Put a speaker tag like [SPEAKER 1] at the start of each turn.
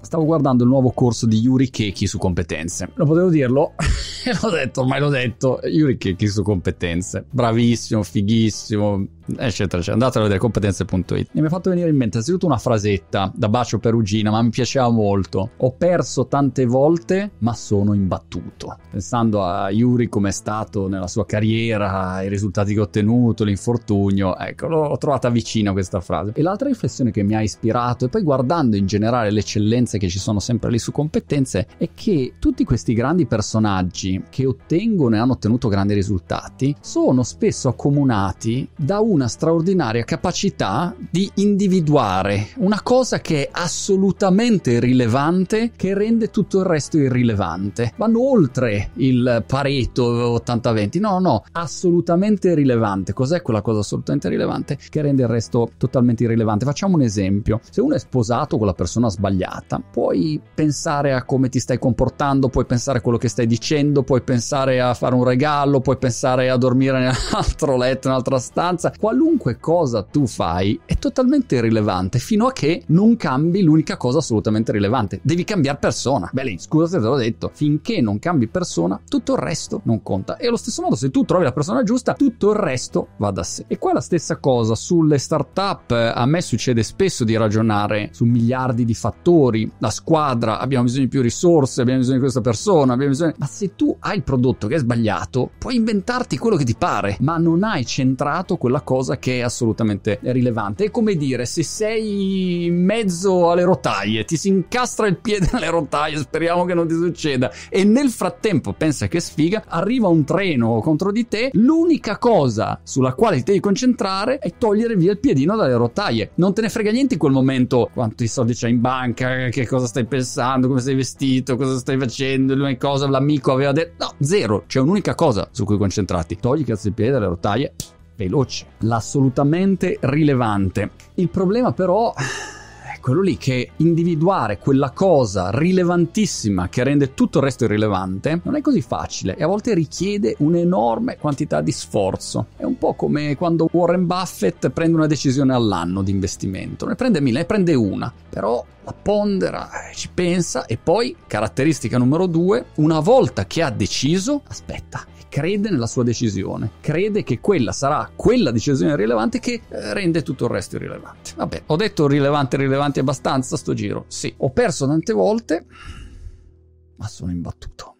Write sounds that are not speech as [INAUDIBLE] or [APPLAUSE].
[SPEAKER 1] Stavo guardando il nuovo corso di Yuri Keki su competenze. Non potevo dirlo [LAUGHS] l'ho detto, ormai l'ho detto. Yuri Keki su competenze. Bravissimo, fighissimo, eccetera, eccetera. Andate a vedere competenze.it. E mi ha fatto venire in mente anzitutto una frasetta da Bacio Perugina, ma mi piaceva molto. Ho perso tante volte, ma sono imbattuto. Pensando a Yuri come è stato nella sua carriera, i risultati che ha ottenuto, l'infortunio, ecco, l'ho trovata vicina questa frase. E l'altra riflessione che mi ha ispirato, e poi guardando in generale le eccellenze che ci sono sempre lì su competenze, è che tutti questi grandi personaggi che ottengono e hanno ottenuto grandi risultati sono spesso accomunati da una straordinaria capacità di individuare una cosa che è assolutamente rilevante che rende tutto il resto irrilevante. Vanno oltre il Pareto 80-20, no, no, assolutamente rilevante. Cos'è quella cosa assolutamente rilevante che rende il resto totalmente irrilevante? Facciamo un esempio. Se uno è sposato con la persona sbagliata, puoi pensare a come ti stai comportando, puoi pensare a quello che stai dicendo, puoi pensare a fare un regalo, puoi pensare a dormire nell'altro [LAUGHS] letto, in un'altra stanza qualunque cosa tu fai è totalmente irrilevante fino a che non cambi l'unica cosa assolutamente rilevante. Devi cambiare persona. Beh, lì, scusa se te l'ho detto, finché non cambi persona, tutto il resto non conta. E allo stesso modo, se tu trovi la persona giusta, tutto il resto va da sé. E qua la stessa cosa sulle startup. A me succede spesso di ragionare su miliardi di fattori. La squadra, abbiamo bisogno di più risorse, abbiamo bisogno di questa persona, abbiamo bisogno. Ma se tu hai il prodotto che è sbagliato, puoi inventarti quello che ti pare, ma non hai centrato quella cosa che è assolutamente rilevante. È come dire, se sei in mezzo alle rotaie, ti si incastra il piede nelle rotaie, speriamo che non ti succeda, e nel frattempo, pensa che sfiga, arriva un treno contro di te, l'unica cosa sulla quale ti devi concentrare è togliere via il piedino dalle rotaie. Non te ne frega niente in quel momento quanti soldi c'hai in banca, che cosa stai pensando, come sei vestito, cosa stai facendo, l'unica cosa l'amico aveva detto. No, zero, c'è un'unica cosa su cui concentrarti. Togli cazzo il piede dalle rotaie veloce, l'assolutamente rilevante. Il problema però quello lì che individuare quella cosa rilevantissima che rende tutto il resto irrilevante non è così facile e a volte richiede un'enorme quantità di sforzo. È un po' come quando Warren Buffett prende una decisione all'anno di investimento, ne prende mille, ne prende una, però la pondera, ci pensa e poi, caratteristica numero due, una volta che ha deciso, aspetta, crede nella sua decisione, crede che quella sarà quella decisione rilevante che eh, rende tutto il resto irrilevante. Vabbè, ho detto rilevante, rilevante abbastanza sto giro. Sì, ho perso tante volte, ma sono imbattuto.